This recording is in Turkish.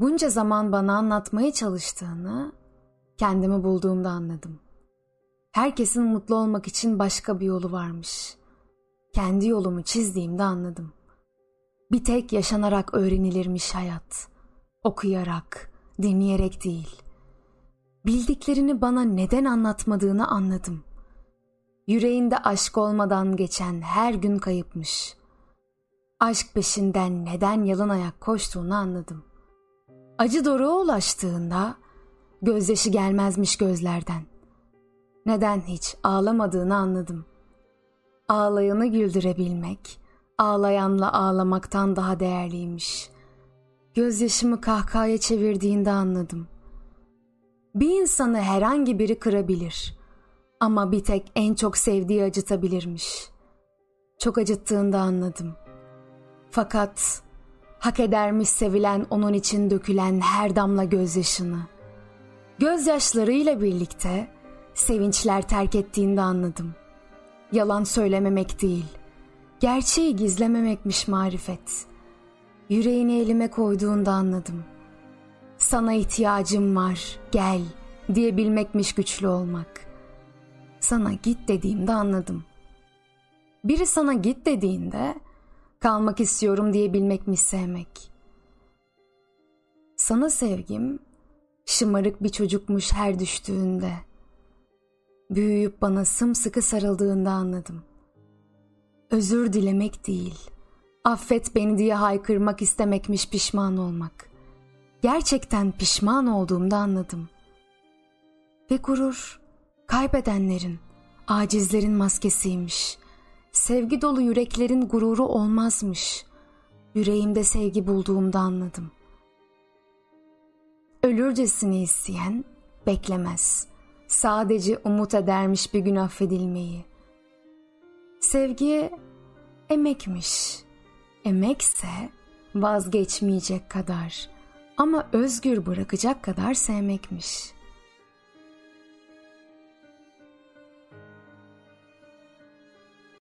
Bunca zaman bana anlatmaya çalıştığını kendimi bulduğumda anladım. Herkesin mutlu olmak için başka bir yolu varmış. Kendi yolumu çizdiğimde anladım. Bir tek yaşanarak öğrenilirmiş hayat. Okuyarak, dinleyerek değil. Bildiklerini bana neden anlatmadığını anladım. Yüreğinde aşk olmadan geçen her gün kayıpmış. Aşk peşinden neden yalın ayak koştuğunu anladım. Acı doruğa ulaştığında gözyaşı gelmezmiş gözlerden. Neden hiç ağlamadığını anladım. Ağlayanı güldürebilmek, ağlayanla ağlamaktan daha değerliymiş. Gözyaşımı kahkahaya çevirdiğinde anladım. Bir insanı herhangi biri kırabilir ama bir tek en çok sevdiği acıtabilirmiş. Çok acıttığında anladım. Fakat hak edermiş sevilen onun için dökülen her damla gözyaşını. Gözyaşlarıyla birlikte sevinçler terk ettiğinde anladım. Yalan söylememek değil, gerçeği gizlememekmiş marifet. Yüreğini elime koyduğunda anladım. Sana ihtiyacım var, gel diyebilmekmiş güçlü olmak. Sana git dediğimde anladım. Biri sana git dediğinde kalmak istiyorum diyebilmekmiş sevmek. Sana sevgim şımarık bir çocukmuş her düştüğünde. Büyüyüp bana sımsıkı sarıldığında anladım. Özür dilemek değil, affet beni diye haykırmak istemekmiş pişman olmak. Gerçekten pişman olduğumda anladım. Ve gurur, kaybedenlerin, acizlerin maskesiymiş. Sevgi dolu yüreklerin gururu olmazmış. Yüreğimde sevgi bulduğumda anladım. Ölürcesini isteyen beklemez. Sadece umut edermiş bir gün affedilmeyi. Sevgi emekmiş. Emekse vazgeçmeyecek kadar ama özgür bırakacak kadar sevmekmiş.''